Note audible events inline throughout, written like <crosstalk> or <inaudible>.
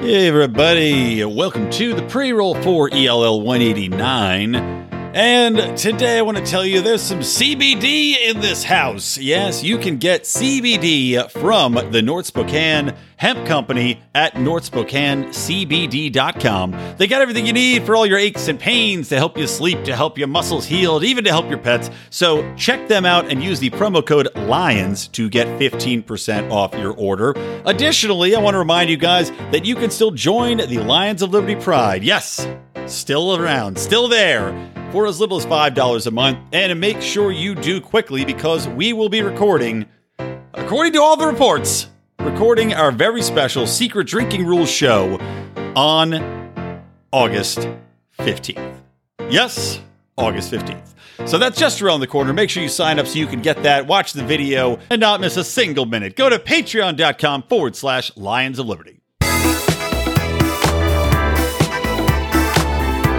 Hey, everybody. Welcome to the pre roll for ELL 189. And today I want to tell you there's some CBD in this house. Yes, you can get CBD from the North Spokane Hemp Company at northspokanecbd.com. They got everything you need for all your aches and pains to help you sleep, to help your muscles heal, even to help your pets. So check them out and use the promo code LIONS to get 15% off your order. Additionally, I want to remind you guys that you can still join the Lions of Liberty Pride. Yes, still around, still there for as little as $5 a month. And make sure you do quickly because we will be recording, according to all the reports, recording our very special Secret Drinking Rules show on August 15th. Yes, August 15th. So that's just around the corner. Make sure you sign up so you can get that, watch the video, and not miss a single minute. Go to patreon.com forward slash Lions of Liberty.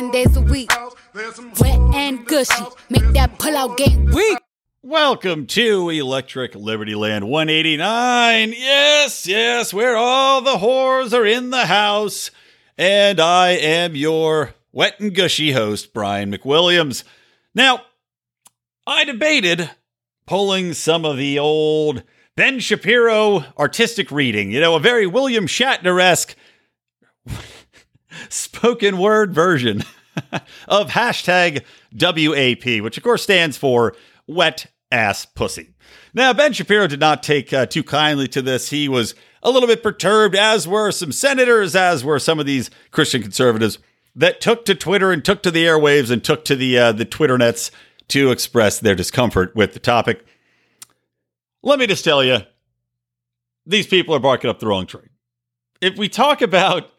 Seven days a week, wet and gushy. Make that pull out game weak. Welcome to Electric Liberty Land 189. Yes, yes, where all the whores are in the house. And I am your wet and gushy host, Brian McWilliams. Now, I debated pulling some of the old Ben Shapiro artistic reading, you know, a very William Shatner esque spoken word version <laughs> of hashtag WAP, which of course stands for wet ass pussy. Now, Ben Shapiro did not take uh, too kindly to this. He was a little bit perturbed, as were some senators, as were some of these Christian conservatives that took to Twitter and took to the airwaves and took to the uh, the Twitter nets to express their discomfort with the topic. Let me just tell you, these people are barking up the wrong tree. If we talk about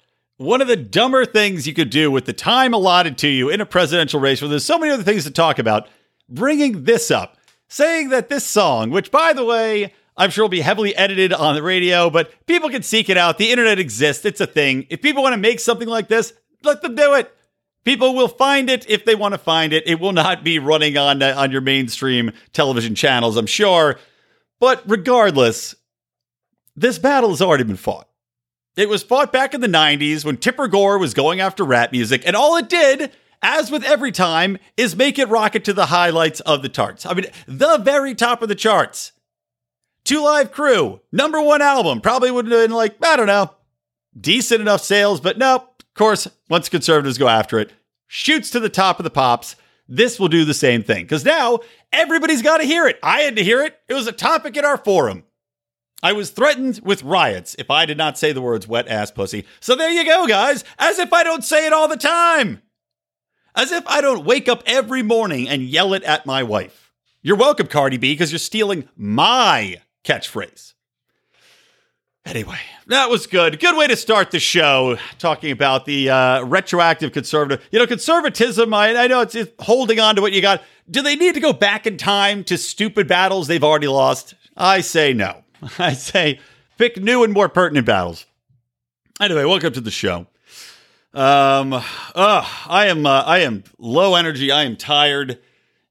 one of the dumber things you could do with the time allotted to you in a presidential race, where there's so many other things to talk about, bringing this up, saying that this song, which by the way, I'm sure will be heavily edited on the radio, but people can seek it out. The internet exists, it's a thing. If people want to make something like this, let them do it. People will find it if they want to find it. It will not be running on uh, on your mainstream television channels, I'm sure. But regardless, this battle has already been fought. It was fought back in the 90s when Tipper Gore was going after rap music, and all it did, as with every time, is make it rocket to the highlights of the charts. I mean, the very top of the charts. Two Live Crew, number one album, probably wouldn't have been like, I don't know, decent enough sales, but no, of course, once conservatives go after it, shoots to the top of the pops. This will do the same thing because now everybody's got to hear it. I had to hear it. It was a topic in our forum. I was threatened with riots if I did not say the words wet ass pussy. So there you go, guys. As if I don't say it all the time. As if I don't wake up every morning and yell it at my wife. You're welcome, Cardi B, because you're stealing my catchphrase. Anyway, that was good. Good way to start the show, talking about the uh, retroactive conservative. You know, conservatism, I, I know it's, it's holding on to what you got. Do they need to go back in time to stupid battles they've already lost? I say no. <laughs> I say pick new and more pertinent battles. Anyway, welcome to the show. Um, uh, I am uh, I am low energy. I am tired.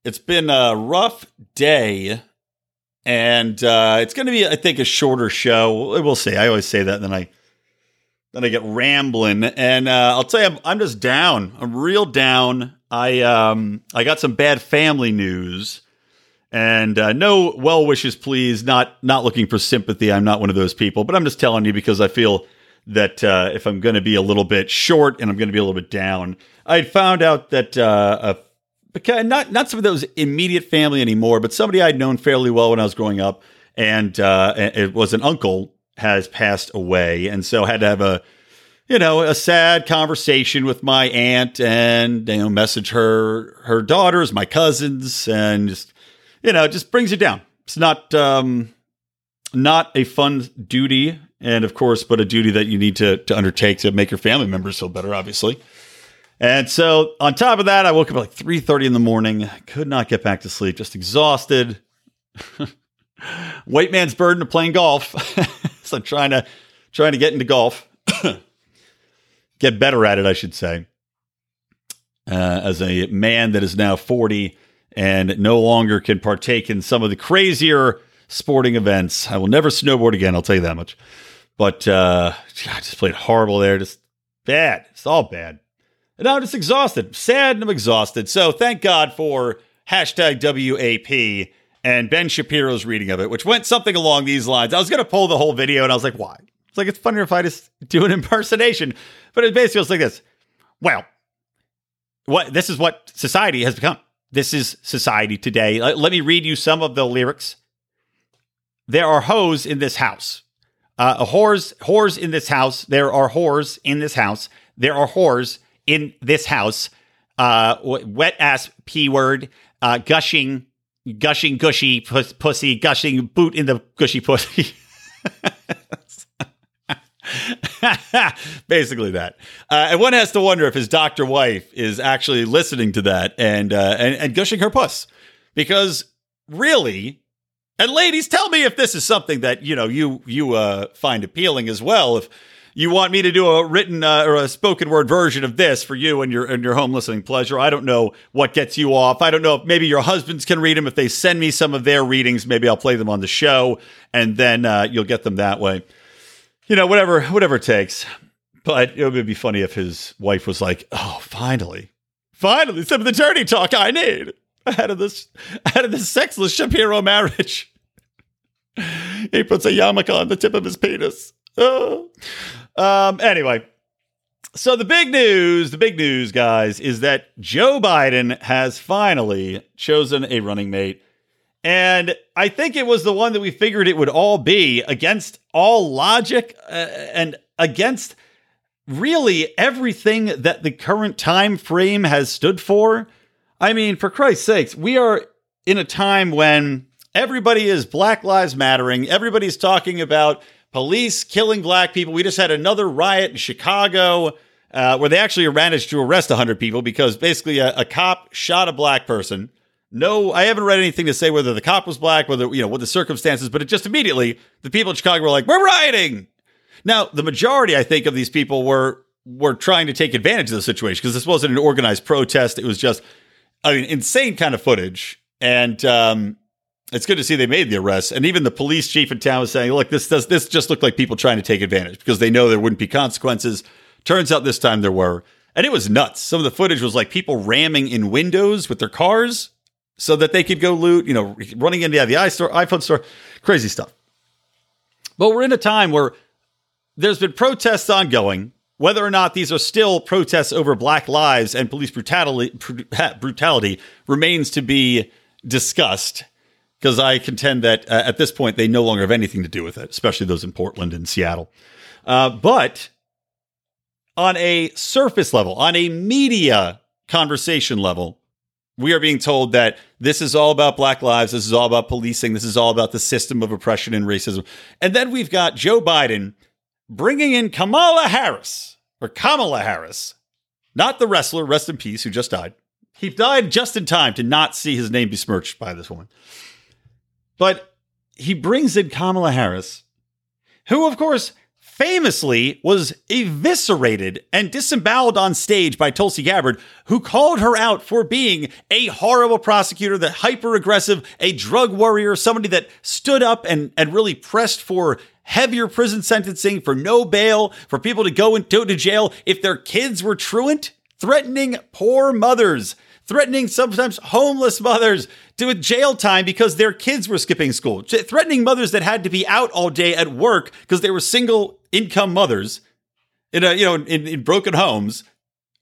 It's been a rough day, and uh, it's going to be, I think, a shorter show. We'll see. I always say that, then I then I get rambling, and uh, I'll tell you, I'm, I'm just down. I'm real down. I um I got some bad family news, and uh, no well wishes, please. Not not looking for sympathy. I'm not one of those people, but I'm just telling you because I feel that uh, if I'm going to be a little bit short and I'm going to be a little bit down, I'd found out that uh, a not not some of those immediate family anymore, but somebody I'd known fairly well when I was growing up, and uh, it was an uncle has passed away, and so had to have a you know a sad conversation with my aunt, and you know message her her daughters, my cousins, and just you know it just brings you down. It's not um, not a fun duty, and of course, but a duty that you need to to undertake to make your family members feel better, obviously. And so on top of that, I woke up at like 3:30 in the morning, could not get back to sleep, just exhausted. <laughs> White man's burden of playing golf. <laughs> so trying to trying to get into golf. <coughs> get better at it, I should say. Uh, as a man that is now 40 and no longer can partake in some of the crazier sporting events. I will never snowboard again, I'll tell you that much. But uh, I just played horrible there. Just bad. It's all bad. And I'm just exhausted, sad and I'm exhausted. So thank God for hashtag WAP and Ben Shapiro's reading of it, which went something along these lines. I was going to pull the whole video and I was like, why? It's like, it's funnier if I just do an <laughs> impersonation. But it basically was like this. Well, what this is what society has become. This is society today. Let, me read you some of the lyrics. There are hoes in this house. Uh, whores, whores in this house. There are whores in this house. There are whores in this house. Uh, wet ass p word. Uh, gushing, gushing gushy pus- pussy. Gushing boot in the gushy pussy. <laughs> <laughs> Basically that, uh, and one has to wonder if his doctor wife is actually listening to that and uh, and, and gushing her puss, because really, and ladies, tell me if this is something that you know you you uh, find appealing as well. If you want me to do a written uh, or a spoken word version of this for you and your and your home listening pleasure, I don't know what gets you off. I don't know if maybe your husbands can read them. If they send me some of their readings, maybe I'll play them on the show, and then uh, you'll get them that way. You know, whatever whatever it takes. But it would be funny if his wife was like, "Oh, finally, finally, some of the dirty talk I need out of this out of this sexless Shapiro marriage." <laughs> he puts a yarmulke on the tip of his penis. Oh. Um, anyway, so the big news, the big news, guys, is that Joe Biden has finally chosen a running mate. And I think it was the one that we figured it would all be against all logic uh, and against really everything that the current time frame has stood for. I mean, for Christ's sakes, we are in a time when everybody is Black Lives Mattering. Everybody's talking about police killing black people. We just had another riot in Chicago uh, where they actually managed to arrest 100 people because basically a, a, cop shot a black person. No, I haven't read anything to say whether the cop was black, whether, you know, what the circumstances, but it just immediately, the people in Chicago were like, we're rioting. Now, the majority, I think, of these people were were trying to take advantage of the situation because this wasn't an organized protest. It was just, I mean, insane kind of footage. And um, it's good to see they made the arrest. And even the police chief in town was saying, look, this does this just looked like people trying to take advantage because they know there wouldn't be consequences. Turns out this time there were. And it was nuts. Some of the footage was like people ramming in windows with their cars so that they could go loot, you know, running into the iPhone store, crazy stuff. But we're in a time where there's been protests ongoing. Whether or not these are still protests over black lives and police brutality, <laughs> brutality remains to be discussed because I contend that uh, at this point they no longer have anything to do with it, especially those in Portland and Seattle. Uh, but on a surface level, on a media conversation level, we are being told that this is all about Black lives, this is all about policing, this is all about the system of oppression and racism. And then we've got Joe Biden bringing in Kamala Harris, or Kamala Harris, not the wrestler, rest in peace, who just died. He died just in time to not see his name besmirched by this woman. But he brings in Kamala Harris, who, of course, famously was eviscerated and disemboweled on stage by Tulsi Gabbard, who called her out for being a horrible prosecutor, the hyper aggressive, a drug warrior, somebody that stood up and, and really pressed for heavier prison sentencing, for no bail, for people to go and go to jail if their kids were truant, threatening poor mothers threatening sometimes homeless mothers to jail time because their kids were skipping school, threatening mothers that had to be out all day at work because they were single income mothers in a you know in, in broken homes,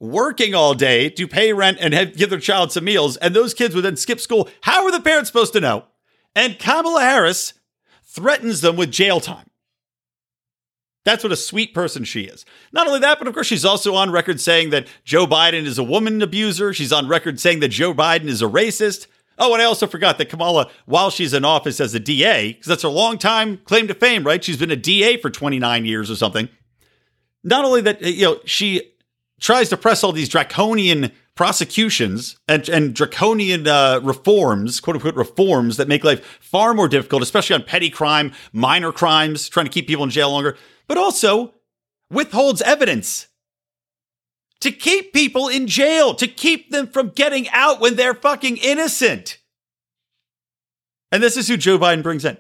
working all day to pay rent and have, give their child some meals, and those kids would then skip school. How are the parents supposed to know? And Kamala Harris threatens them with jail time. That's what a sweet person she is. Not only that, but of course, she's also on record saying that Joe Biden is a woman abuser. She's on record saying that Joe Biden is a racist. Oh, and I also forgot that Kamala, while she's in office as a DA, because that's her long time claim to fame, right? She's been a DA for 29 years or something. Not only that, you know, she tries to press all these draconian prosecutions and, and draconian uh, reforms, quote unquote reforms that make life far more difficult, especially on petty crime, minor crimes, trying to keep people in jail longer but also withholds evidence to keep people in jail, to keep them from getting out when they're fucking innocent. And this is who Joe Biden brings in.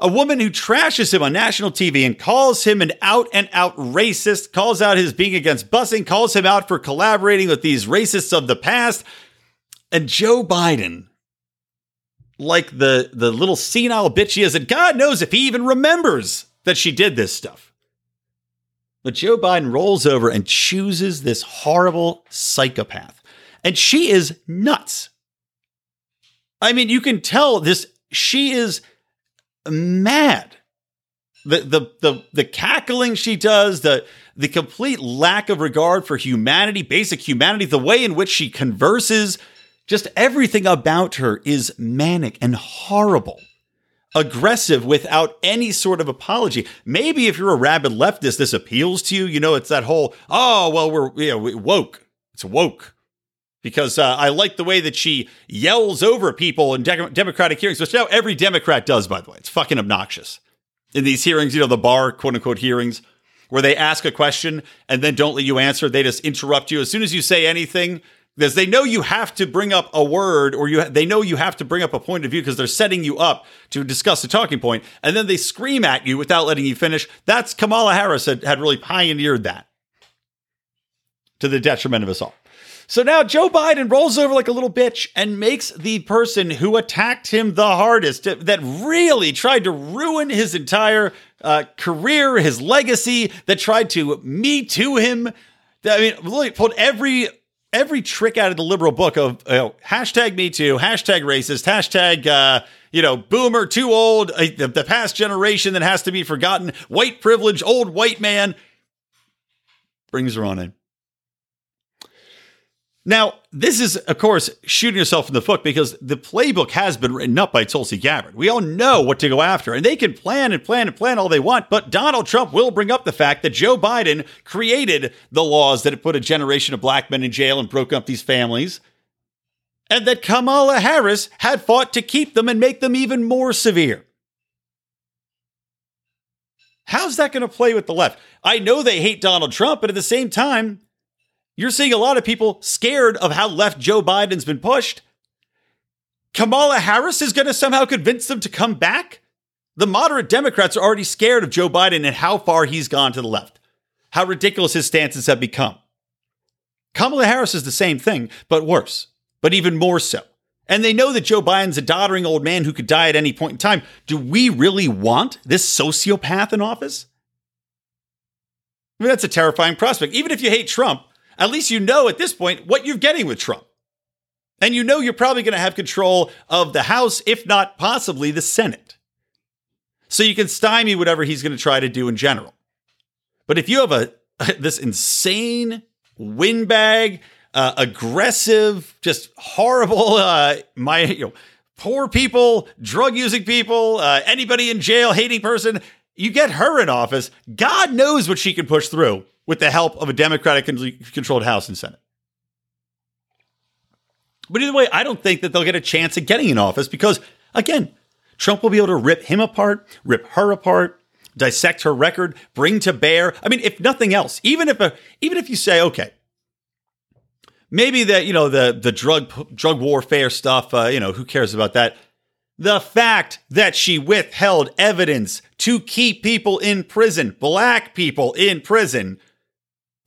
A woman who trashes him on national TV and calls him an out and out racist, calls out his being against busing, calls him out for collaborating with these racists of the past. And Joe Biden, like the, the little senile bitch he is, and God knows if he even remembers that she did this stuff. But Joe Biden rolls over and chooses this horrible psychopath. And she is nuts. I mean, you can tell this, she is mad. The, the, the, the cackling she does, the, the complete lack of regard for humanity, basic humanity, the way in which she converses, just everything about her is manic and horrible aggressive without any sort of apology. Maybe if you're a rabid leftist, this appeals to you. You know, it's that whole, oh, well, we're you know, woke. It's woke. Because uh, I like the way that she yells over people in de- Democratic hearings, which now every Democrat does, by the way. It's fucking obnoxious. In these hearings, you know, the bar, quote unquote, hearings, where they ask a question and then don't let you answer. They just interrupt you. As soon as you say anything, because they know you have to bring up a word or you ha- they know you have to bring up a point of view because they're setting you up to discuss a talking point and then they scream at you without letting you finish. That's kamala harris had, had really pioneered that to the detriment of us all. So now joe biden rolls over like a little bitch and makes the person who attacked him the hardest that really tried to ruin his entire uh, career his legacy that tried to me to him. I mean, really pulled every every trick out of the liberal book of you know, hashtag me too, hashtag racist, hashtag, uh, you know, boomer, too old, uh, the, the past generation that has to be forgotten, white privilege, old white man, brings her on in. Now, this is, of course, shooting yourself in the foot because the playbook has been written up by Tulsi Gabbard. We all know what to go after, and they can plan and plan and plan all they want, but Donald Trump will bring up the fact that Joe Biden created the laws that put a generation of black men in jail and broke up these families, and that Kamala Harris had fought to keep them and make them even more severe. How's that going to play with the left? I know they hate Donald Trump, but at the same time, you're seeing a lot of people scared of how left Joe Biden's been pushed. Kamala Harris is going to somehow convince them to come back? The moderate Democrats are already scared of Joe Biden and how far he's gone to the left, how ridiculous his stances have become. Kamala Harris is the same thing, but worse, but even more so. And they know that Joe Biden's a doddering old man who could die at any point in time. Do we really want this sociopath in office? I mean, that's a terrifying prospect. Even if you hate Trump, at least you know at this point what you're getting with Trump. And you know you're probably going to have control of the House, if not possibly the Senate. So you can stymie whatever he's going to try to do in general. But if you have a <laughs> this insane windbag, uh, aggressive, just horrible, <laughs> uh, my you know, poor people, drug using people, uh, anybody in jail hating person, you get her in office. God knows what she can push through with the help of a Democratic controlled House and Senate. But either way, I don't think that they'll get a chance at getting in office because, again, Trump will be able to rip him apart, rip her apart, dissect her record, bring to bear. I mean, if nothing else, even if a, even if you say, okay, maybe that you know the the drug drug warfare stuff, uh, you know, who cares about that? The fact that she withheld evidence to keep people in prison, black people in prison,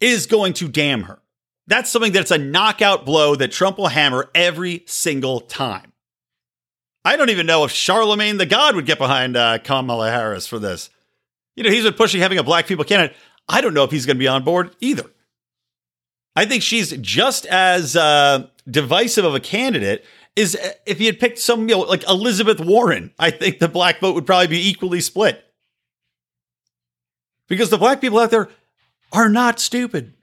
is going to damn her. That's something that's a knockout blow that Trump will hammer every single time. I don't even know if Charlemagne the God would get behind uh, Kamala Harris for this. You know, he's been pushing having a black people candidate. I don't know if he's going to be on board either. I think she's just as uh, divisive of a candidate as if he had picked some, you know, like Elizabeth Warren. I think the black vote would probably be equally split because the black people out there are not stupid.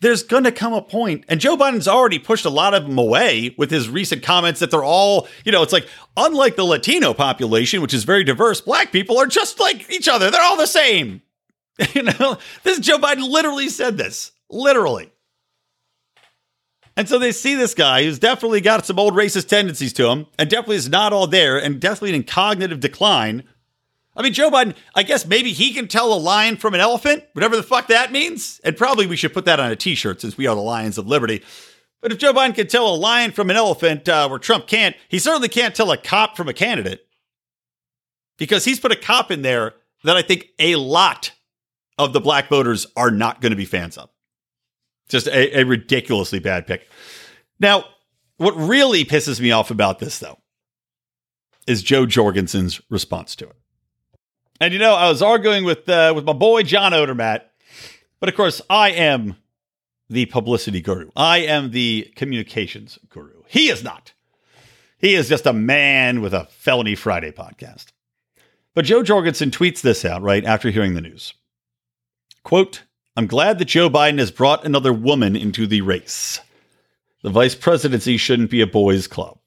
There's going to come a point, and Joe Biden's already pushed a lot of them away with his recent comments that they're all, you know, it's like, unlike the Latino population, which is very diverse, black people are just like each other. They're all the same. <laughs> You know, this Joe Biden literally said this, literally. And so they see this guy who's definitely got some old racist tendencies to him and definitely is not all there and definitely in cognitive decline. I mean, Joe Biden, I guess maybe he can tell a lion from an elephant, whatever the fuck that means. And probably we should put that on a t shirt since we are the Lions of Liberty. But if Joe Biden can tell a lion from an elephant uh, where Trump can't, he certainly can't tell a cop from a candidate because he's put a cop in there that I think a lot of the black voters are not going to be fans of. Just a, a ridiculously bad pick. Now, what really pisses me off about this, though, is Jo Jorgensen's response to it. And you know, I was arguing with uh, with my boy John Odermatt, but of course, I am the publicity guru. I am the communications guru. He is not. He is just a man with a Felony Friday podcast. But Jo Jorgensen tweets this out right after hearing the news. Quote, I'm glad that Joe Biden has brought another woman into the race. The vice presidency shouldn't be a boys' club.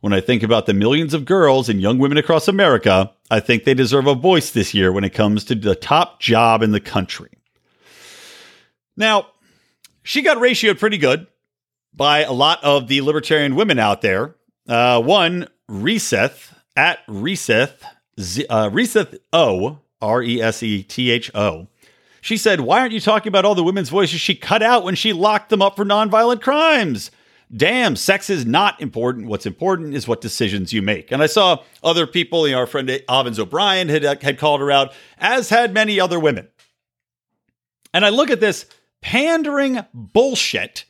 When I think about the millions of girls and young women across America, I think they deserve a voice this year when it comes to the top job in the country. Now, she got ratioed pretty good by a lot of the libertarian women out there. Uh, one, Reseth, at Reseth, Z, uh, Reseth O, R E S E T H O, she said, Why aren't you talking about all the women's voices she cut out when she locked them up for nonviolent crimes? Damn, sex is not important. What's important is what decisions you make. And I saw other people, you know, our friend Avens O'Brien had, uh, had called her out, as had many other women. And I look at this pandering bullshit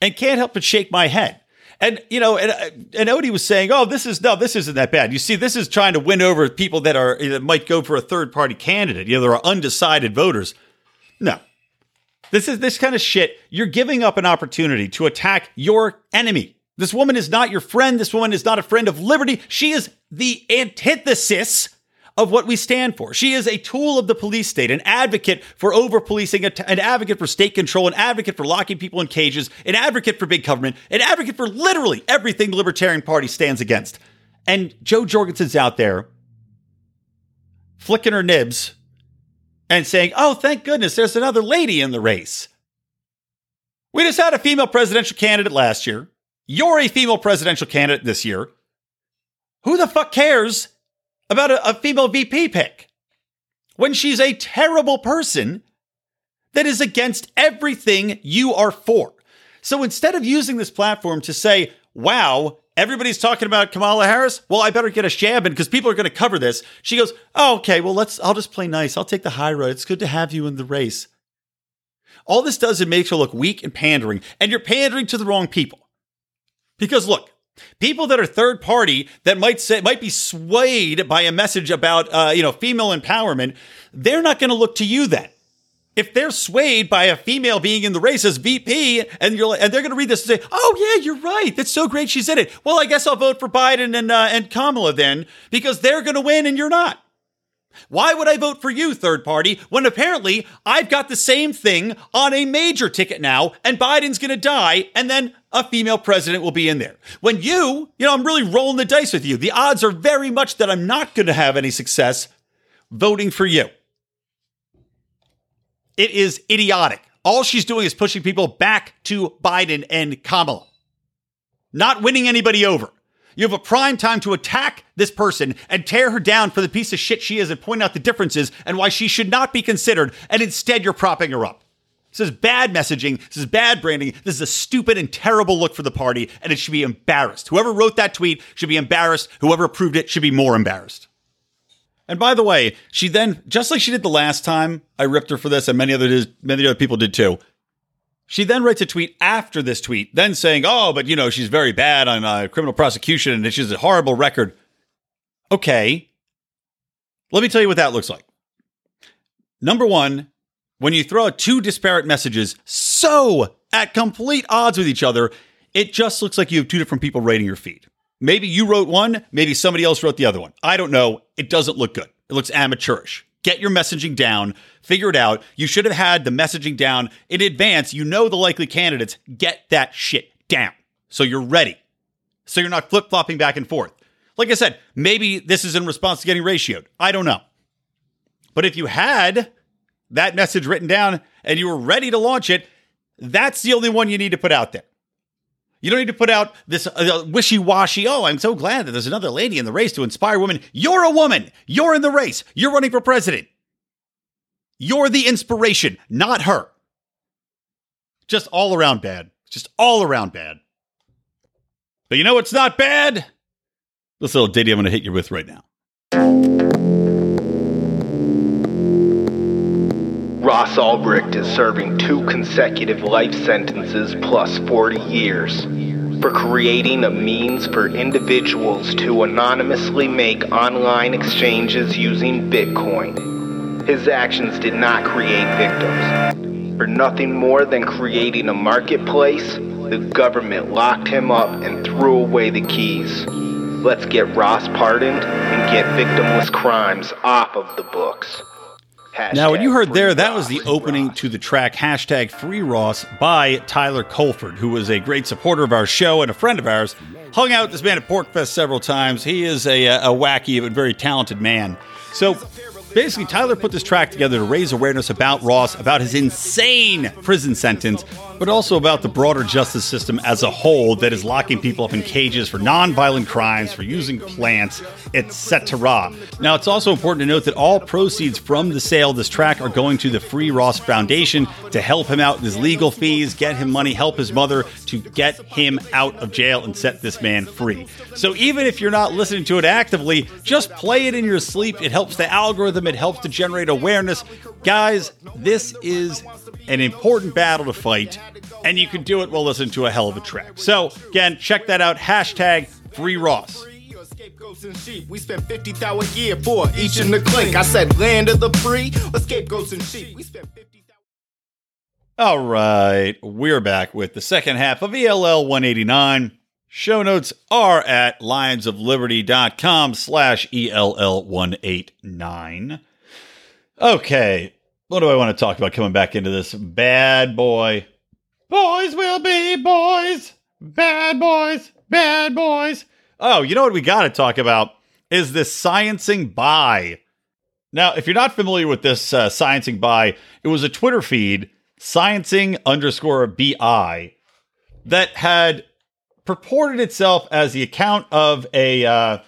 and can't help but shake my head. And you know, and, uh, and Odie was saying, "Oh, this is no, this isn't that bad." You see, this is trying to win over people that are that might go for a third party candidate. You know, there are undecided voters. No, this is this kind of shit. You're giving up an opportunity to attack your enemy. This woman is not your friend. This woman is not a friend of liberty. She is the antithesis of what we stand for. She is a tool of the police state, an advocate for over policing, an advocate for state control, an advocate for locking people in cages, an advocate for big government, an advocate for literally everything the Libertarian Party stands against. And Jo Jorgensen's out there flicking her nibs and saying, oh, thank goodness there's another lady in the race. We just had a female presidential candidate last year. You're a female presidential candidate this year. Who the fuck cares about a, a female VP pick when she's a terrible person that is against everything you are for. So instead of using this platform to say, wow, everybody's talking about Kamala Harris, well, I better get a shab in because people are going to cover this. She goes, oh, okay, well, let's, I'll just play nice. I'll take the high road. It's good to have you in the race. All this does is makes her look weak and pandering, and you're pandering to the wrong people. Because look, People that are third party that might say might be swayed by a message about uh, you know female empowerment, they're not going to look to you then. If they're swayed by a female being in the race as VP, and you're and they're going to read this and say, "Oh yeah, you're right. That's so great. She's in it." Well, I guess I'll vote for Biden and uh, and Kamala then because they're going to win and you're not. Why would I vote for you, third party, when apparently I've got the same thing on a major ticket now and Biden's going to die and then a female president will be in there? When you, you know, I'm really rolling the dice with you. The odds are very much that I'm not going to have any success voting for you. It is idiotic. All she's doing is pushing people back to Biden and Kamala, not winning anybody over. You have a prime time to attack this person and tear her down for the piece of shit she is and point out the differences and why she should not be considered. And instead, you're propping her up. This is bad messaging. This is bad branding. This is a stupid and terrible look for the party, and it should be embarrassed. Whoever wrote that tweet should be embarrassed. Whoever approved it should be more embarrassed. And by the way, she then, just like she did the last time, I ripped her for this, and many other many other people did too. She then writes a tweet after this tweet, then saying, "Oh, but you know she's very bad on uh, criminal prosecution and she's a horrible record." Okay, let me tell you what that looks like. Number one, when you throw two disparate messages so at complete odds with each other, it just looks like you have two different people rating your feed. Maybe you wrote one, maybe somebody else wrote the other one. I don't know. It doesn't look good. It looks amateurish. Get your messaging down, figure it out. You should have had the messaging down in advance. You know the likely candidates. Get that shit down so you're ready. So you're not flip flopping back and forth. Like I said, maybe this is in response to getting ratioed. I don't know. But if you had that message written down and you were ready to launch it, that's the only one you need to put out there. You don't need to put out this uh, wishy washy, oh, I'm so glad that there's another lady in the race to inspire women. You're a woman. You're in the race. You're running for president. You're the inspiration, not her. Just all around bad. Just all around bad. But you know what's not bad? This little ditty I'm going to hit you with right now. Ross Ulbricht is serving two consecutive life sentences plus 40 years for creating a means for individuals to anonymously make online exchanges using Bitcoin. His actions did not create victims. For nothing more than creating a marketplace, the government locked him up and threw away the keys. Let's get Ross pardoned and get victimless crimes off of the books. Now, what you heard there, Hashtag that was the opening Ross. to the track hashtag Free Ross by Tyler Colford, who was a great supporter of our show and a friend of ours. Hung out with this man at PorcFest several times. He is a, a wacky but very talented man. So basically, Tyler put this track together to raise awareness about Ross, about his insane prison sentence, but also about the broader justice system as a whole that is locking people up in cages for nonviolent crimes, for using plants, etc. Now, it's also important to note that all proceeds from the sale of this track are going to the Free Ross Foundation to help him out with his legal fees, get him money, help his mother to get him out of jail and set this man free. So even if you're not listening to it actively, just play it in your sleep. It helps the algorithm, it helps to generate awareness. Guys, this is an important battle to fight, and you can do it while listening to a hell of a track. So, again, check that out. Hashtag Free Ross. Scapegoats and sheep. We spent 50,000 a year for each in the clink. I said land of the free or scapegoats and sheep. We spent 50,000. All right, we're back with the second half of ELL 189. Show notes are at lionsofliberty.com slash E ELL 189. Okay, what do I want to talk about coming back into this? Bad boy. Boys will be boys. Bad boys. Bad boys. Oh, you know what we got to talk about is this sciencing bi. Now, if you're not familiar with this uh, sciencing bi, it was a Twitter feed, sciencing underscore bi, that had purported itself as the account of a uh,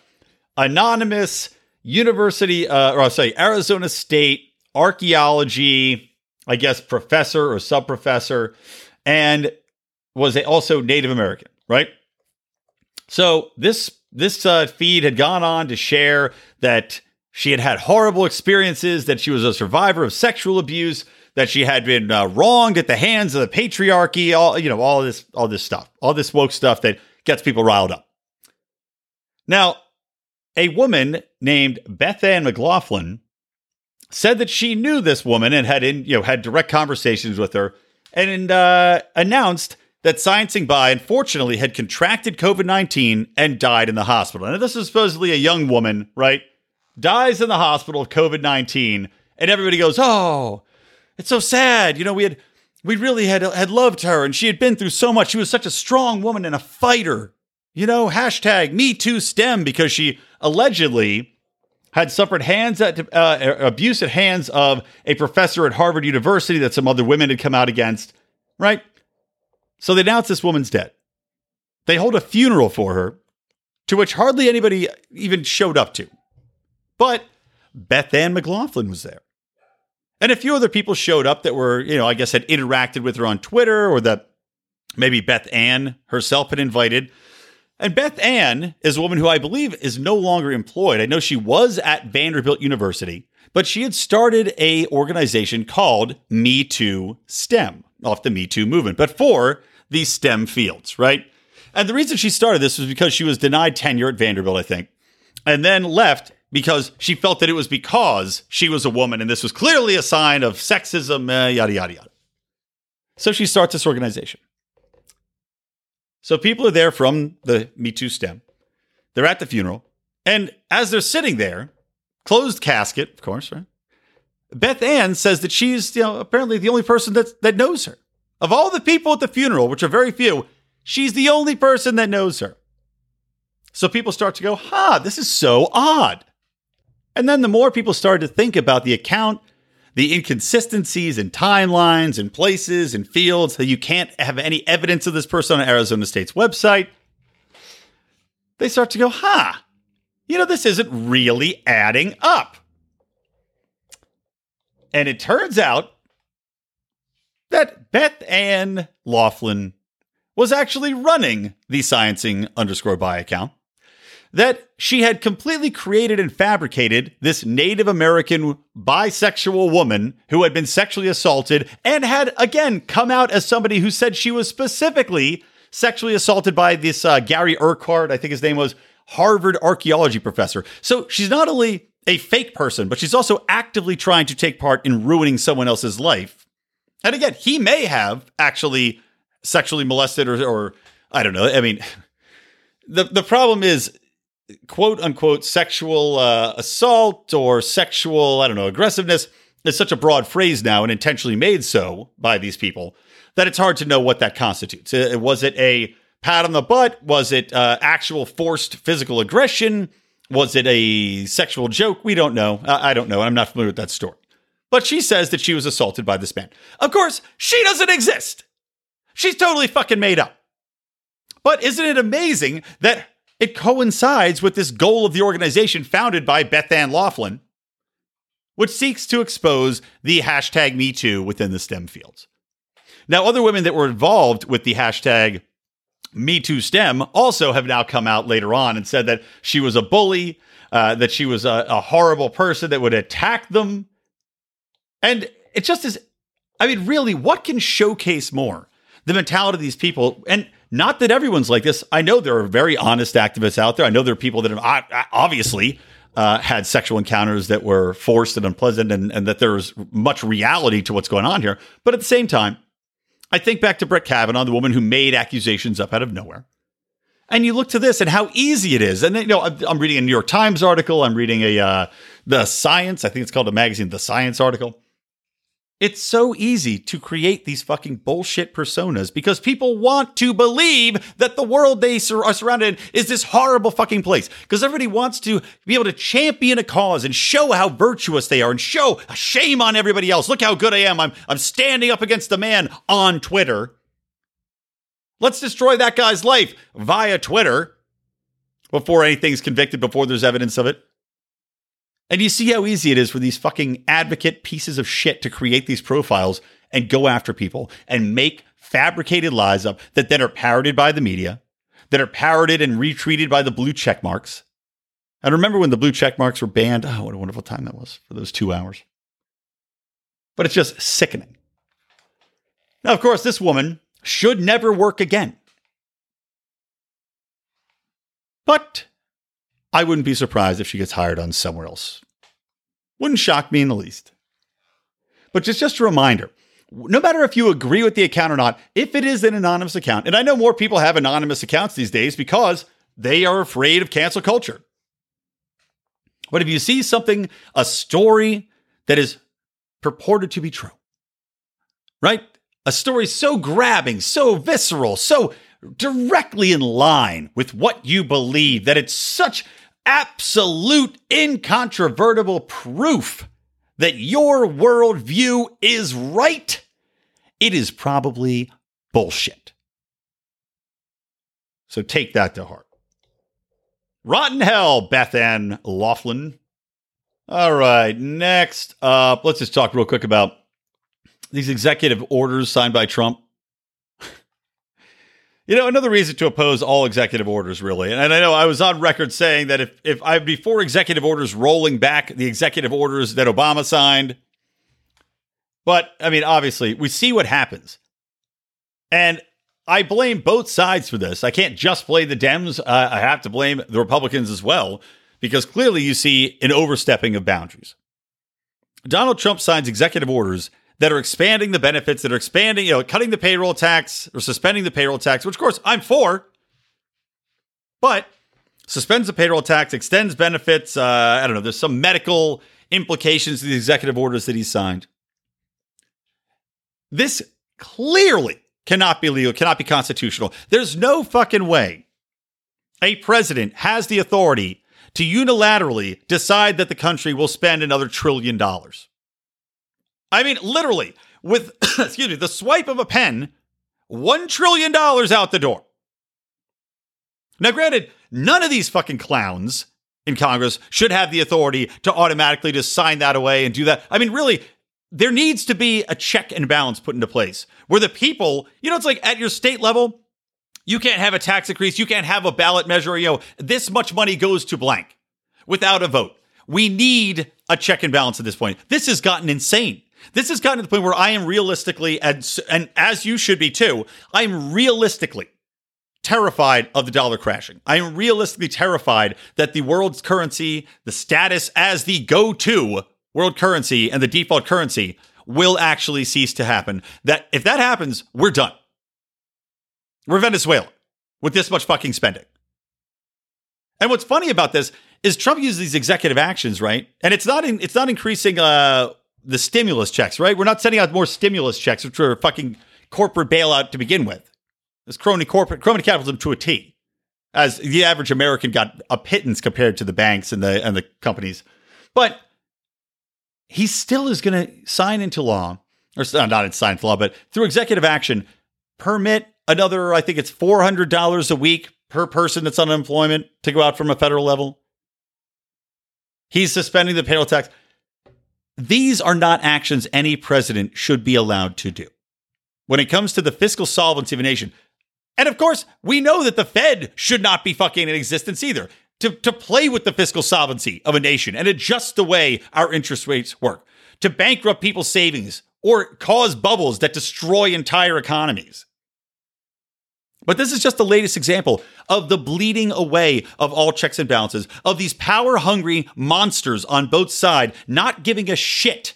anonymous university, uh, or say Arizona State archaeology, I guess, professor or sub professor, and was also Native American, right? So this this uh, feed had gone on to share that she had had horrible experiences, that she was a survivor of sexual abuse, that she had been uh, wronged at the hands of the patriarchy, all you know, all this, all this stuff, all this woke stuff that gets people riled up. Now, a woman named Beth Ann McLaughlin said that she knew this woman and had in, you know had direct conversations with her, and uh, announced that Sciencing Bi unfortunately had contracted COVID nineteen and died in the hospital. And this is supposedly a young woman, right? Dies in the hospital of COVID nineteen, and everybody goes, "Oh, it's so sad." You know, we had we really had had loved her, and she had been through so much. She was such a strong woman and a fighter. You know, hashtag Me Too STEM because she allegedly had suffered hands at uh, abuse at hands of a professor at Harvard University that some other women had come out against, right? So they announce this woman's dead. They hold a funeral for her, to which hardly anybody even showed up to. But Beth Ann McLaughlin was there. And a few other people showed up that were, you know, I guess had interacted with her on Twitter or that maybe Beth Ann herself had invited. And Beth Ann is a woman who I believe is no longer employed. I know she was at Vanderbilt University, but she had started a organization called Me Too STEM, off the Me Too movement, but for the STEM fields, right? And the reason she started this was because she was denied tenure at Vanderbilt, I think, and then left because she felt that it was because she was a woman and this was clearly a sign of sexism, uh, yada, yada, yada. So she starts this organization. So people are there from the Me Too stem. They're at the funeral. And as they're sitting there, closed casket, of course, right? Beth Ann says that she's, you know, apparently the only person that, that knows her. Of all the people at the funeral, which are very few, she's the only person that knows her. So people start to go, huh, this is so odd. And then the more people started to think about the account, the inconsistencies in timelines and places and fields, that you can't have any evidence of this person on Arizona State's website, they start to go, huh, you know, this isn't really adding up. And it turns out that Beth Ann Laughlin was actually running the sciencing underscore bi account. That she had completely created and fabricated this Native American bisexual woman who had been sexually assaulted and had again come out as somebody who said she was specifically sexually assaulted by this uh, Gary Urquhart, I think his name was, Harvard archaeology professor. So she's not only a fake person, but she's also actively trying to take part in ruining someone else's life. And again, he may have actually sexually molested or, or I don't know. I mean, <laughs> the the problem is quote unquote sexual uh, assault or sexual I don't know aggressiveness is such a broad phrase now and intentionally made so by these people that it's hard to know what that constitutes. Was it a pat on the butt? Was it uh, actual forced physical aggression? Was it a sexual joke? We don't know. I, I don't know. I'm not familiar with that story. But she says that she was assaulted by this man. Of course, she doesn't exist. She's totally fucking made up. But isn't it amazing that it coincides with this goal of the organization founded by Beth Ann Laughlin, which seeks to expose the hashtag MeToo within the STEM fields? Now, other women that were involved with the hashtag MeToo STEM also have now come out later on and said that she was a bully, uh, that she was a, a horrible person that would attack them. And it just is, I mean, really, what can showcase more the mentality of these people? And not that everyone's like this. I know there are very honest activists out there. I know there are people that have obviously uh, had sexual encounters that were forced and unpleasant, and, and that there's much reality to what's going on here. But at the same time, I think back to Brett Kavanaugh, the woman who made accusations up out of nowhere. And you look to this and how easy it is. And then, you know, I'm, I'm reading a New York Times article. I'm reading a uh, the Science. I think it's called a magazine, the Science article. It's so easy to create these fucking bullshit personas because people want to believe that the world they sur- are surrounded in is this horrible fucking place. Because everybody wants to be able to champion a cause and show how virtuous they are and show shame on everybody else. Look how good I am. I'm I'm standing up against the man on Twitter. Let's destroy that guy's life via Twitter before anything's convicted, before there's evidence of it. And you see how easy it is for these fucking advocate pieces of shit to create these profiles and go after people and make fabricated lies up that then are parroted by the media, that are parroted and retweeted by the blue check marks. And remember when the blue check marks were banned? Oh, what a wonderful time that was for those two hours. But it's just sickening. Now, of course, this woman should never work again. But I wouldn't be surprised if she gets hired on somewhere else. Wouldn't shock me in the least. But just, just a reminder no matter if you agree with the account or not, if it is an anonymous account, and I know more people have anonymous accounts these days because they are afraid of cancel culture. But if you see something, a story that is purported to be true, right? A story so grabbing, so visceral, so directly in line with what you believe that it's such absolute, incontrovertible proof that your worldview is right, it is probably bullshit. So take that to heart. Rotten hell, Beth Ann Laughlin. All right, next up, let's just talk real quick about these executive orders signed by Trump. You know, another reason to oppose all executive orders, really, and I know I was on record saying that if if I have before executive orders rolling back the executive orders that Obama signed, but I mean, obviously, we see what happens, and I blame both sides for this. I can't just blame the Dems; uh, I have to blame the Republicans as well, because clearly you see an overstepping of boundaries. Donald Trump signs executive orders that are expanding the benefits, that are expanding, you know, cutting the payroll tax or suspending the payroll tax, which of course I'm for, but suspends the payroll tax, extends benefits. Uh, I don't know. There's some medical implications to the executive orders that he signed. This clearly cannot be legal, cannot be constitutional. There's no fucking way a president has the authority to unilaterally decide that the country will spend another trillion dollars. I mean, literally, with, <coughs> excuse me, the swipe of a pen, $1 trillion out the door. Now, granted, none of these fucking clowns in Congress should have the authority to automatically just sign that away and do that. I mean, really, there needs to be a check and balance put into place where the people, you know, it's like at your state level, you can't have a tax increase, you can't have a ballot measure, you know, this much money goes to blank without a vote. We need a check and balance at this point. This has gotten insane. This has gotten to the point where I am realistically, and, and as you should be too, I am realistically terrified of the dollar crashing. I am realistically terrified that the world's currency, the status as the go to world currency and the default currency will actually cease to happen. That if that happens, we're done. We're Venezuela with this much fucking spending. And what's funny about this is Trump uses these executive actions, right? And it's not in, it's not increasing uh, the stimulus checks, right? We're not sending out more stimulus checks, which are fucking corporate bailout to begin with. It's crony corporate crony capitalism to a T. As the average American got a pittance compared to the banks and the and the companies, but he still is going to sign into law, or uh, not in sign into law, but through executive action, permit another. I think it's four hundred dollars a week per person that's on unemployment to go out from a federal level. He's suspending the payroll tax. These are not actions any president should be allowed to do. When it comes to the fiscal solvency of a nation, and of course, we know that the Fed should not be fucking in existence either. To, to play with the fiscal solvency of a nation and adjust the way our interest rates work, to bankrupt people's savings or cause bubbles that destroy entire economies. But this is just the latest example of the bleeding away of all checks and balances, of these power hungry monsters on both sides not giving a shit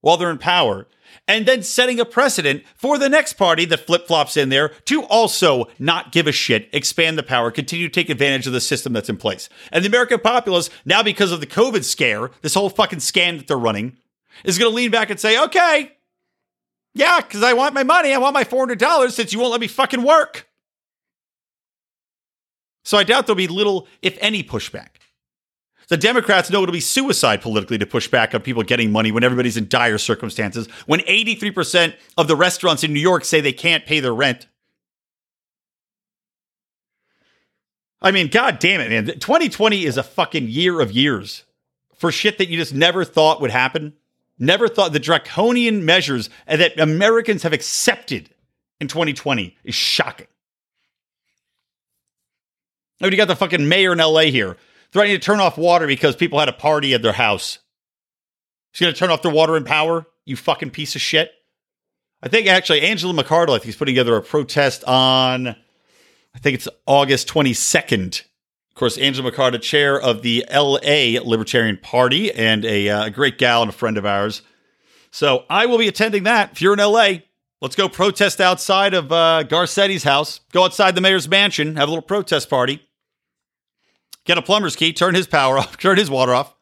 while they're in power, and then setting a precedent for the next party that flip flops in there to also not give a shit, expand the power, continue to take advantage of the system that's in place. And the American populace, now because of the COVID scare, this whole fucking scam that they're running, is going to lean back and say, okay, yeah, because I want my money. I want my $400 since you won't let me fucking work. So I doubt there'll be little, if any, pushback. The Democrats know it'll be suicide politically to push back on people getting money when everybody's in dire circumstances, when 83% of the restaurants in New York say they can't pay their rent. I mean, god damn it, man. 2020 is a fucking year of years for shit that you just never thought would happen. Never thought the draconian measures that Americans have accepted in 2020 is shocking. I mean, you got the fucking mayor in LA here threatening to turn off water because people had a party at their house. He's going to turn off their water and power, you fucking piece of shit. I think actually Angela McArdle, I think he's putting together a protest on, I think it's August 22nd. Of course, Angela McArdle, chair of the LA Libertarian Party and a, uh, great gal and a friend of ours. So I will be attending that. If you're in LA, let's go protest outside of uh, Garcetti's house. Go outside the mayor's mansion, have a little protest party get a plumber's key, turn his power off, <laughs> turn his water off.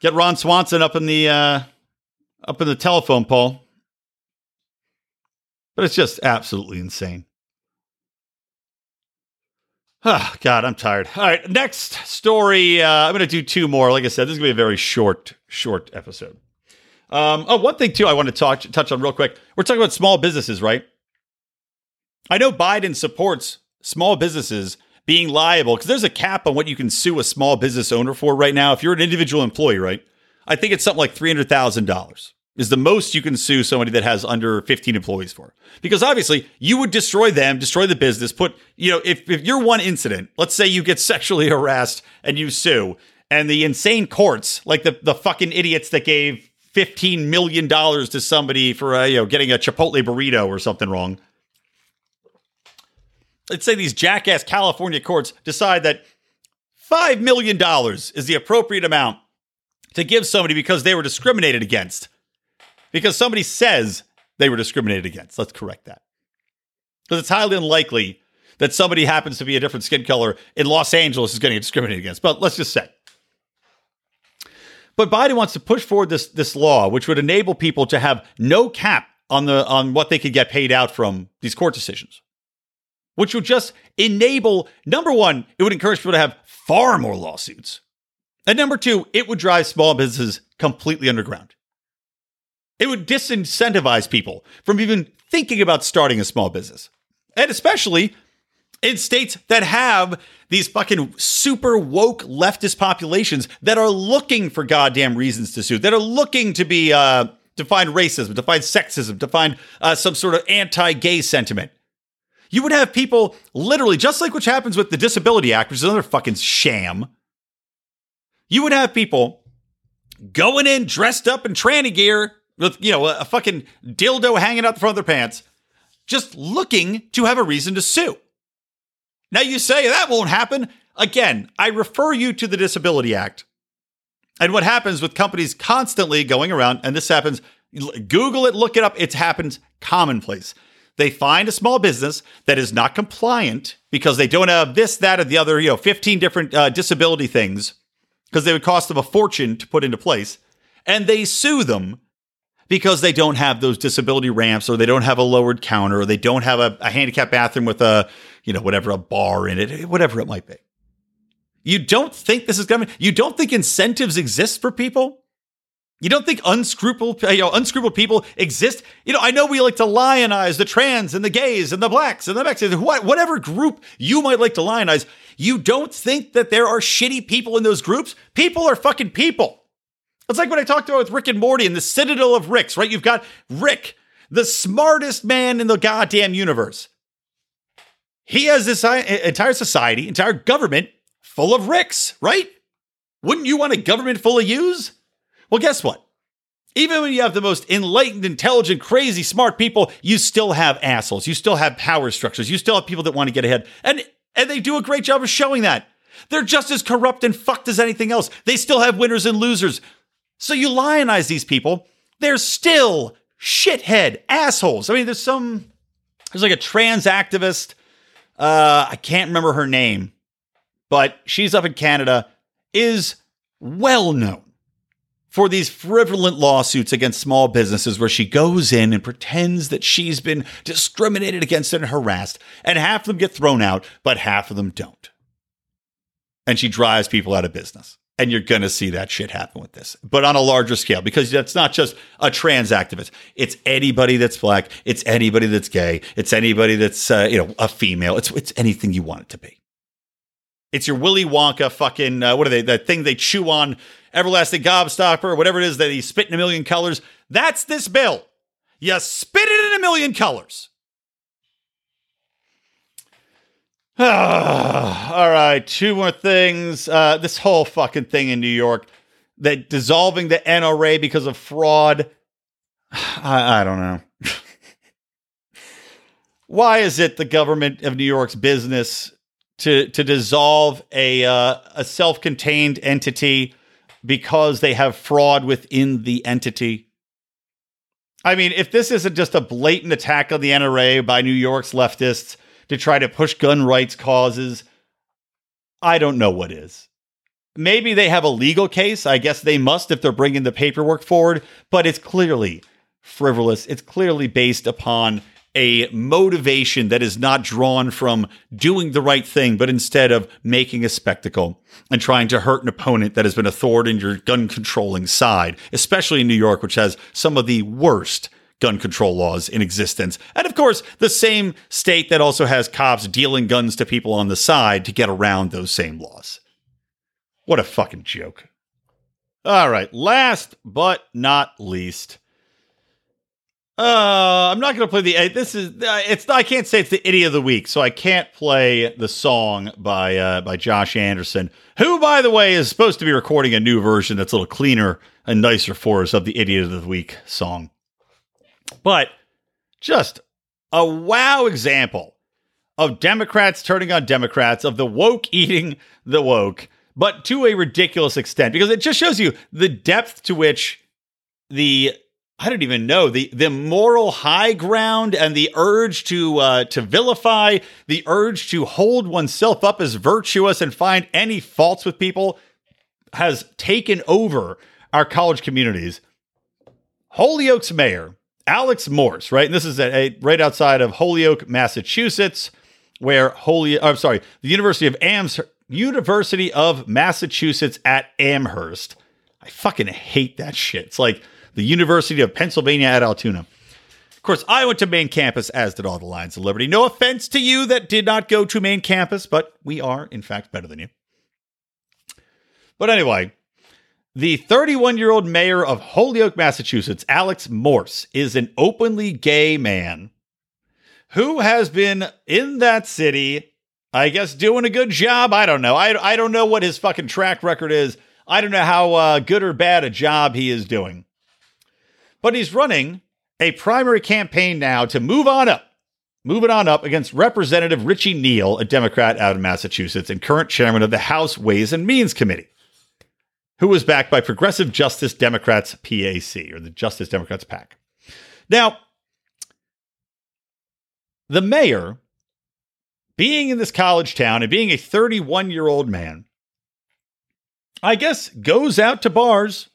Get Ron Swanson up in the uh, up in the telephone pole. But it's just absolutely insane. Oh, God, I'm tired. All right, next story. Uh, I'm going to do two more. Like I said, this is going to be a very short, short episode. Um, oh, one thing too, I want to talk, touch on real quick. We're talking about small businesses, right? I know Biden supports small businesses being liable because there's a cap on what you can sue a small business owner for right now. If you're an individual employee, right? I think it's something like $300,000 is the most you can sue somebody that has under 15 employees for. Because obviously you would destroy them, destroy the business, put, you know, if, if you're one incident, let's say you get <laughs> sexually harassed and you sue, and the insane courts, like the, the fucking idiots that gave $15 million to somebody for, uh, you know, getting a Chipotle burrito or something wrong, let's say these jackass California courts decide that $5 million is the appropriate amount to give somebody because they were discriminated against. Because somebody says they were discriminated against. Let's correct that. Because it's highly unlikely that somebody happens to be a different skin color in Los Angeles is going to get discriminated against. But let's just say. But Biden wants to push forward this this law, which would enable people to have no cap on the on what they could get paid out from these court decisions. Which would just enable number one, it would encourage people to have far more lawsuits. And number two, it would drive small businesses completely underground. It would disincentivize people from even thinking about starting a small business. And especially in states that have these fucking super woke leftist populations that are looking for goddamn reasons to sue, that are looking to be uh, to find racism, to find sexism, to find uh, some sort of anti-gay sentiment. You would have people literally, just like what happens with the Disability Act, which is another fucking sham. You would have people going in dressed up in tranny gear with, you know, a, fucking dildo hanging out the front of their pants, just looking to have a reason to sue. Now you say that won't happen. Again, I refer you to the Disability Act. And what happens with companies constantly going around, and this happens, Google it, look it up, it happens commonplace. They find a small business that is not compliant because they don't have this, that, or the other, you know, 15 different uh, disability things because they would cost them a fortune to put into place. And they sue them because they don't have those disability ramps or they don't have a lowered counter or they don't have a, a handicap bathroom with a, you know, whatever, a bar in it, whatever it might be. You don't think this is going to, you don't think incentives exist for people? You don't think unscrupuled, you know, unscrupuled people exist? You know, I know we like to lionize the trans and the gays and the blacks and the Mexicans, whatever group you might like to lionize. You don't think that there are shitty people in those groups? People are fucking people. It's like what I talked about with Rick and Morty in the Citadel of Ricks, right? You've got Rick, the smartest man in the goddamn universe. He has this entire society, entire government full of Ricks, right? Wouldn't you want a government full of yous? Well, guess what? Even when you have the most enlightened, intelligent, crazy, smart people, you still have assholes. You still have power structures. You still have people that want to get ahead. And and they do a great job of showing that. They're just as corrupt and fucked as anything else. They still have winners and losers. So you lionize these people. They're still shithead assholes. I mean, there's some there's like a trans activist. Uh, I can't remember her name, but she's up in Canada, is well known for these frivolent lawsuits against small businesses where she goes in and pretends that she's been discriminated against and harassed, and half of them get thrown out, but half of them don't. And she drives people out of business. And you're going to see that shit happen with this, but on a larger scale, because that's not just a trans activist. It's anybody that's black. It's anybody that's gay. It's anybody that's, uh, you know, a female. It's, it's anything you want it to be. It's your Willy Wonka fucking, uh, what are they, that thing they chew on everlasting gobstopper, whatever it is that he spit in a million colors. That's this bill. You spit it in a million colors. <sighs> All right, two more things. Uh, this whole fucking thing in New York, that dissolving the NRA because of fraud. <sighs> I, I don't know. <laughs> Why is it the government of New York's business to to dissolve a uh, a self contained entity because they have fraud within the entity. I mean, if this isn't just a blatant attack on the NRA by New York's leftists to try to push gun rights causes, I don't know what is. Maybe they have a legal case. I guess they must if they're bringing the paperwork forward, but it's clearly frivolous. It's clearly based upon a motivation that is not drawn from doing the right thing, but instead of making a spectacle and trying to hurt an opponent that has been a thorn in your gun controlling side, especially in New York, which has some of the worst gun control laws in existence. And of course, the same state that also has cops dealing guns to people on the side to get around those same laws. What a fucking joke. All right, last but not least, uh, I'm not going to play the. This is uh, it's. I can't say it's the idiot of the week, so I can't play the song by uh, by Josh Anderson, who, by the way, is supposed to be recording a new version that's a little cleaner and nicer for us of the idiot of the week song. But just a wow example of Democrats turning on Democrats, of the woke <laughs> eating the woke, but to a ridiculous extent because it just shows you the depth to which the I don't even know the the moral high ground and the urge to uh, to vilify, the urge to hold oneself up as virtuous and find any faults with people has taken over our college communities. Holyoke's mayor Alex Morse, right? And this is at a, right outside of Holyoke, Massachusetts, where Holy, uh, I'm sorry, the University of Ams, University of Massachusetts at Amherst. I fucking hate that shit. It's like the University of Pennsylvania at Altoona. Of course, I went to main campus, as did all the Lions of Liberty. No offense to you that did not go to main campus, but we are, in fact, better than you. But anyway, the 31 year old mayor of Holyoke, Massachusetts, Alex Morse, is an openly gay man who has been in that city, I guess, doing a good job. I don't know. I, I don't know what his fucking track record is. I don't know how uh, good or bad a job he is doing. But he's running a primary campaign now to move on up, moving on up against Representative Richie Neal, a Democrat out of Massachusetts and current chairman of the House Ways and Means Committee, who was backed by Progressive Justice Democrats PAC, or the Justice Democrats PAC. Now, the mayor, being in this college town and being a 31 year old man, I guess goes out to bars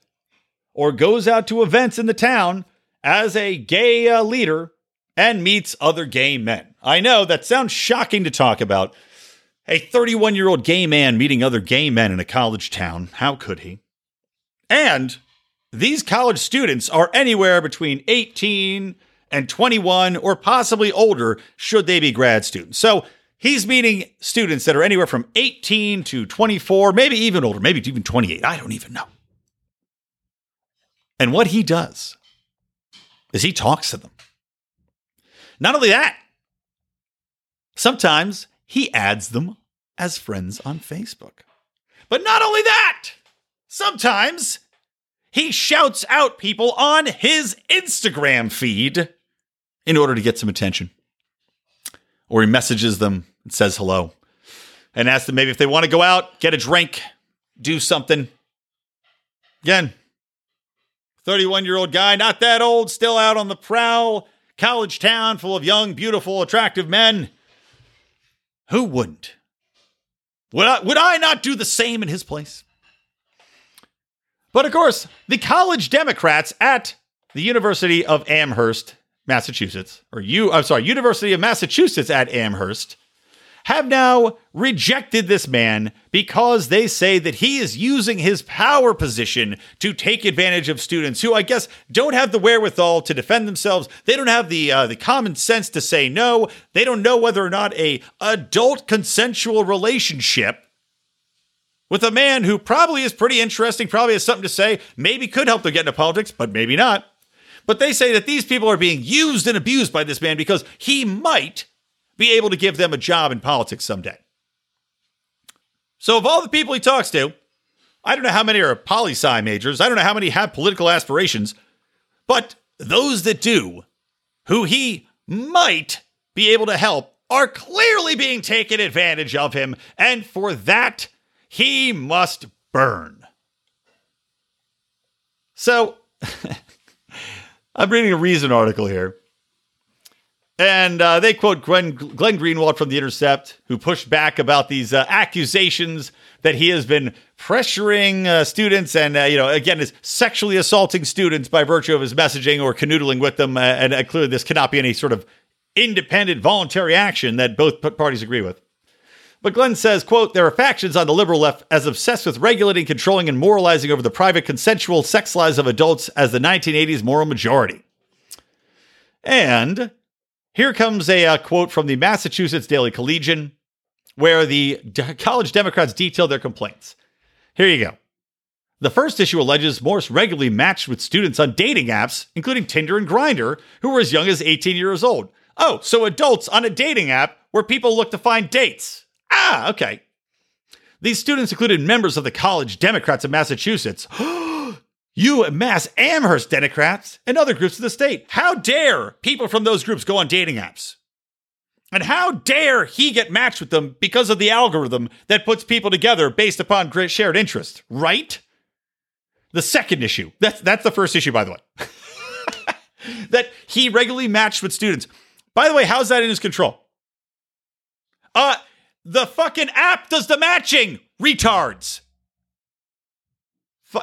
or goes out to events in the town as a gay uh, leader and meets other gay men. I know that sounds shocking to talk about. A 31 year old gay man meeting other gay men in a college town. How could he? And these college students are anywhere between 18 and 21 or possibly older, should they be grad students. So he's meeting students that are anywhere from 18 to 24, maybe even older, maybe even 28. I don't even know. And what he does is he talks to them. Not only that, sometimes he adds them as friends on Facebook. But not only that, sometimes he shouts out people on his Instagram feed in order to get some attention. Or he messages them and says hello and asks them maybe if they want to go out, get a drink, do something. Again, 31 year old guy, not that old, still out on the prowl, college town full of young, beautiful, attractive men. Who wouldn't? Would I, would I not do the same in his place? But of course, the college Democrats at the University of Amherst, Massachusetts, or you, I'm sorry, University of Massachusetts at Amherst, have now rejected this man because they say that he is using his power position to take advantage of students who, I guess, don't have the wherewithal to defend themselves. They don't have the uh, the common sense to say no. They don't know whether or not a adult consensual relationship with a man who probably is pretty interesting, probably has something to say, maybe could help them get into politics, but maybe not. But they say that these people are being used and abused by this man because he might be able to give them a job in politics someday. So, of all the people he talks to, I don't know how many are poli sci majors. I don't know how many have political aspirations, but those that do, who he might be able to help, are clearly being taken advantage of him. And for that, he must burn. So, <laughs> I'm reading a Reason article here. And uh, they quote Glenn, Glenn, Greenwald from The Intercept, who pushed back about these uh, accusations that he has been pressuring uh, students and, uh, you know, again, is sexually assaulting students by virtue of his messaging or canoodling with them. Uh, and uh, clearly, this cannot be any sort of independent, voluntary action that both parties agree with. But Glenn says, quote, there are factions on the liberal left as obsessed with regulating, controlling, and moralizing over the private consensual sex lives of adults as the 1980s moral majority. And here comes a uh, quote from the Massachusetts Daily Collegian, where the D- college Democrats detail their complaints. Here you go. The first issue alleges Morse regularly matched with students on dating apps, including Tinder and Grindr, who were as young as 18 years old. Oh, so adults on a dating app where people look to find dates. Ah, okay. These students included members of the College Democrats of Massachusetts. <gasps> UMass Amherst Democrats and other groups of the state. How dare people from those groups go on dating apps? And how dare he get matched with them because of the algorithm that puts people together based upon great shared interest, right? The second issue. That's that's the first issue, by the way. <laughs> that he regularly matched with students. By the way, how's that in his control? Uh, the fucking app does the matching, retards.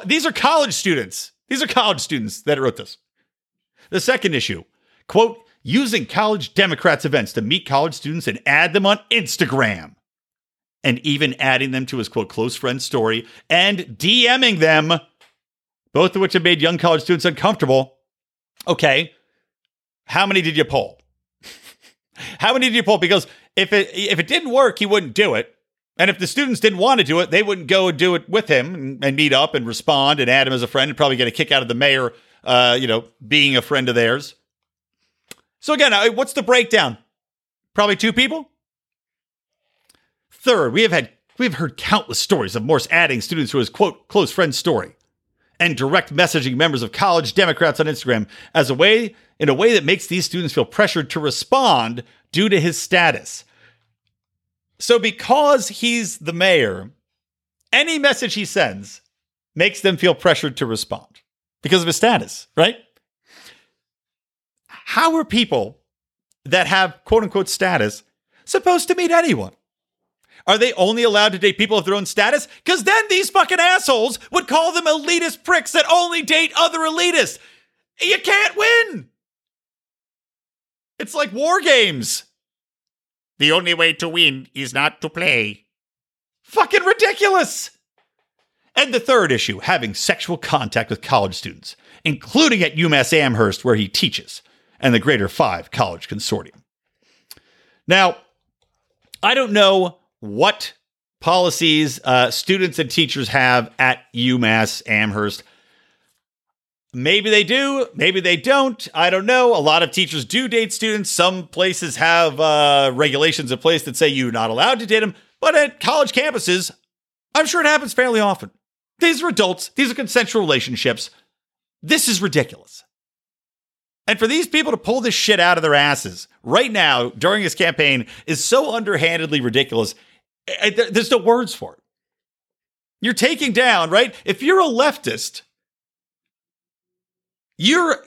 These are college students. These are college students that wrote this. The second issue, quote, using college Democrats events to meet college students and add them on Instagram. And even adding them to his quote close friend story and DMing them, both of which have made young college students uncomfortable. Okay. How many did you poll? <laughs> How many did you poll? Because if it if it didn't work, he wouldn't do it. And if the students didn't want to do it, they wouldn't go and do it with him and, and meet up and respond and add him as a friend and probably get a kick out of the mayor, uh, you know, being a friend of theirs. So again, what's the breakdown? Probably two people. Third, we have had we have heard countless stories of Morse adding students to his quote close friend story and direct messaging members of college Democrats on Instagram as a way in a way that makes these students feel pressured to respond due to his status. So because he's the mayor, any message he sends makes them feel pressured to respond because of his status, right? How are people that have quote unquote status supposed to meet anyone? Are they only allowed to date people of their own status? Because then these fucking assholes would call them elitist pricks that only date other elitists. You can't win. It's like war games. The only way to win is not to play. Fucking ridiculous. And the third issue having sexual contact with college students, including at UMass Amherst, where he teaches, and the Greater Five College Consortium. Now, I don't know what policies uh, students and teachers have at UMass Amherst. Maybe they do, maybe they don't. I don't know. A lot of teachers do date students. Some places have uh, regulations in place that say you're not allowed to date them. But at college campuses, I'm sure it happens fairly often. These are adults, these are consensual relationships. This is ridiculous. And for these people to pull this shit out of their asses right now during his campaign is so underhandedly ridiculous. There's no words for it. You're taking down, right? If you're a leftist, you're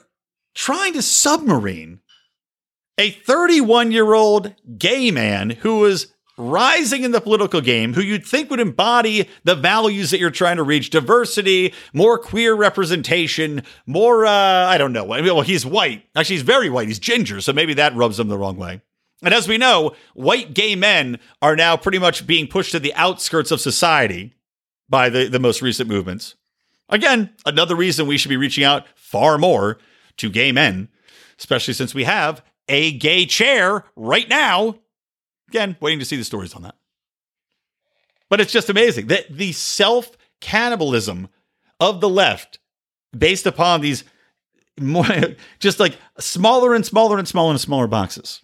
trying to submarine a 31 year old gay man who is rising in the political game, who you'd think would embody the values that you're trying to reach diversity, more queer representation, more, uh, I don't know. Well, he's white. Actually, he's very white. He's ginger. So maybe that rubs him the wrong way. And as we know, white gay men are now pretty much being pushed to the outskirts of society by the, the most recent movements. Again, another reason we should be reaching out far more to gay men, especially since we have a gay chair right now. Again, waiting to see the stories on that. But it's just amazing that the self cannibalism of the left, based upon these more, <laughs> just like smaller and smaller and smaller and smaller boxes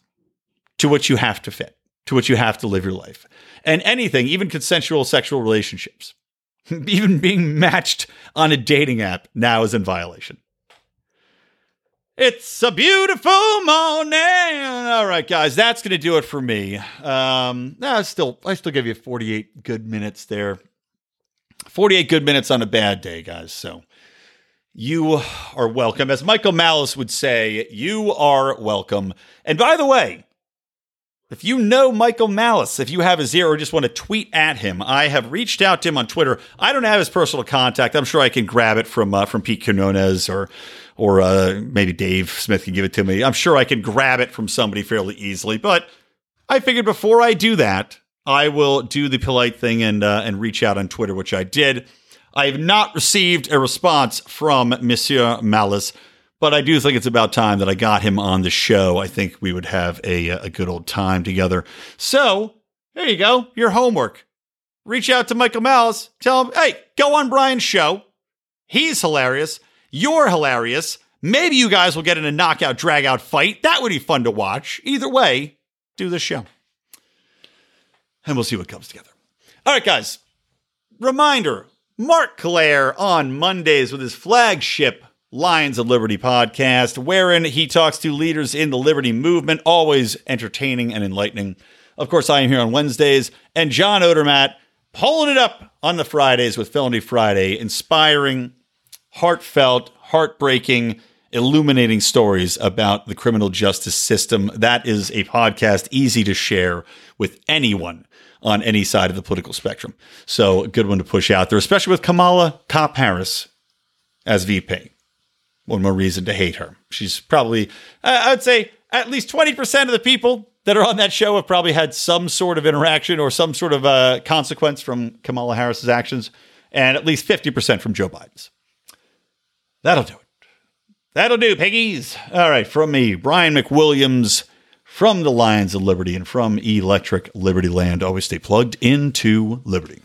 to which you have to fit, to which you have to live your life. And anything, even consensual sexual relationships, <laughs> even being matched on a dating app now is in violation. It's a beautiful morning. All right, guys, that's going to do it for me. Um, I still, I still give you 48 good minutes there. 48 good minutes on a bad day, guys. So you are welcome. As Michael Malice would say, you are welcome. And by the way, if you know Michael Malice, if you have his ear or just want to tweet at him, I have reached out to him on Twitter. I don't have his personal contact. I'm sure I can grab it from uh, from Pete Quinones or or uh, maybe Dave Smith can give it to me. I'm sure I can grab it from somebody fairly easily. But I figured before I do that, I will do the polite thing and uh, and reach out on Twitter, which I did. I have not received a response from Monsieur Malice but I do think it's about time that I got him on the show. I think we would have a, a good old time together. So there you go. Your homework. Reach out to Michael Malice. Tell him, hey, go on Brian's show. He's hilarious. You're hilarious. Maybe you guys will get in a knockout drag out fight. That would be fun to watch. Either way, do the show. And we'll see what comes together. All right, guys. Reminder Marc Clair on Mondays with his flagship Lions of Liberty podcast, wherein he talks to leaders in the liberty movement, always entertaining and enlightening. Of course, I am here on Wednesdays, and John Odermatt pulling it up on the Fridays with Felony Friday, inspiring, heartfelt, heartbreaking, illuminating stories about the criminal justice system. That is a podcast easy to share with anyone on any side of the political spectrum. So, a good one to push out there, especially with Kamala Cop Harris as VP. One more reason to hate her. She's probably, I would say, at least 20% of the people that are on that show have probably had some sort of interaction or some sort of uh, consequence from Kamala Harris's actions, and at least 50% from Joe Biden's. That'll do it. That'll do, piggies. All right, from me, Brian McWilliams from the Lions of Liberty and from Electric Liberty Land. Always stay plugged into Liberty.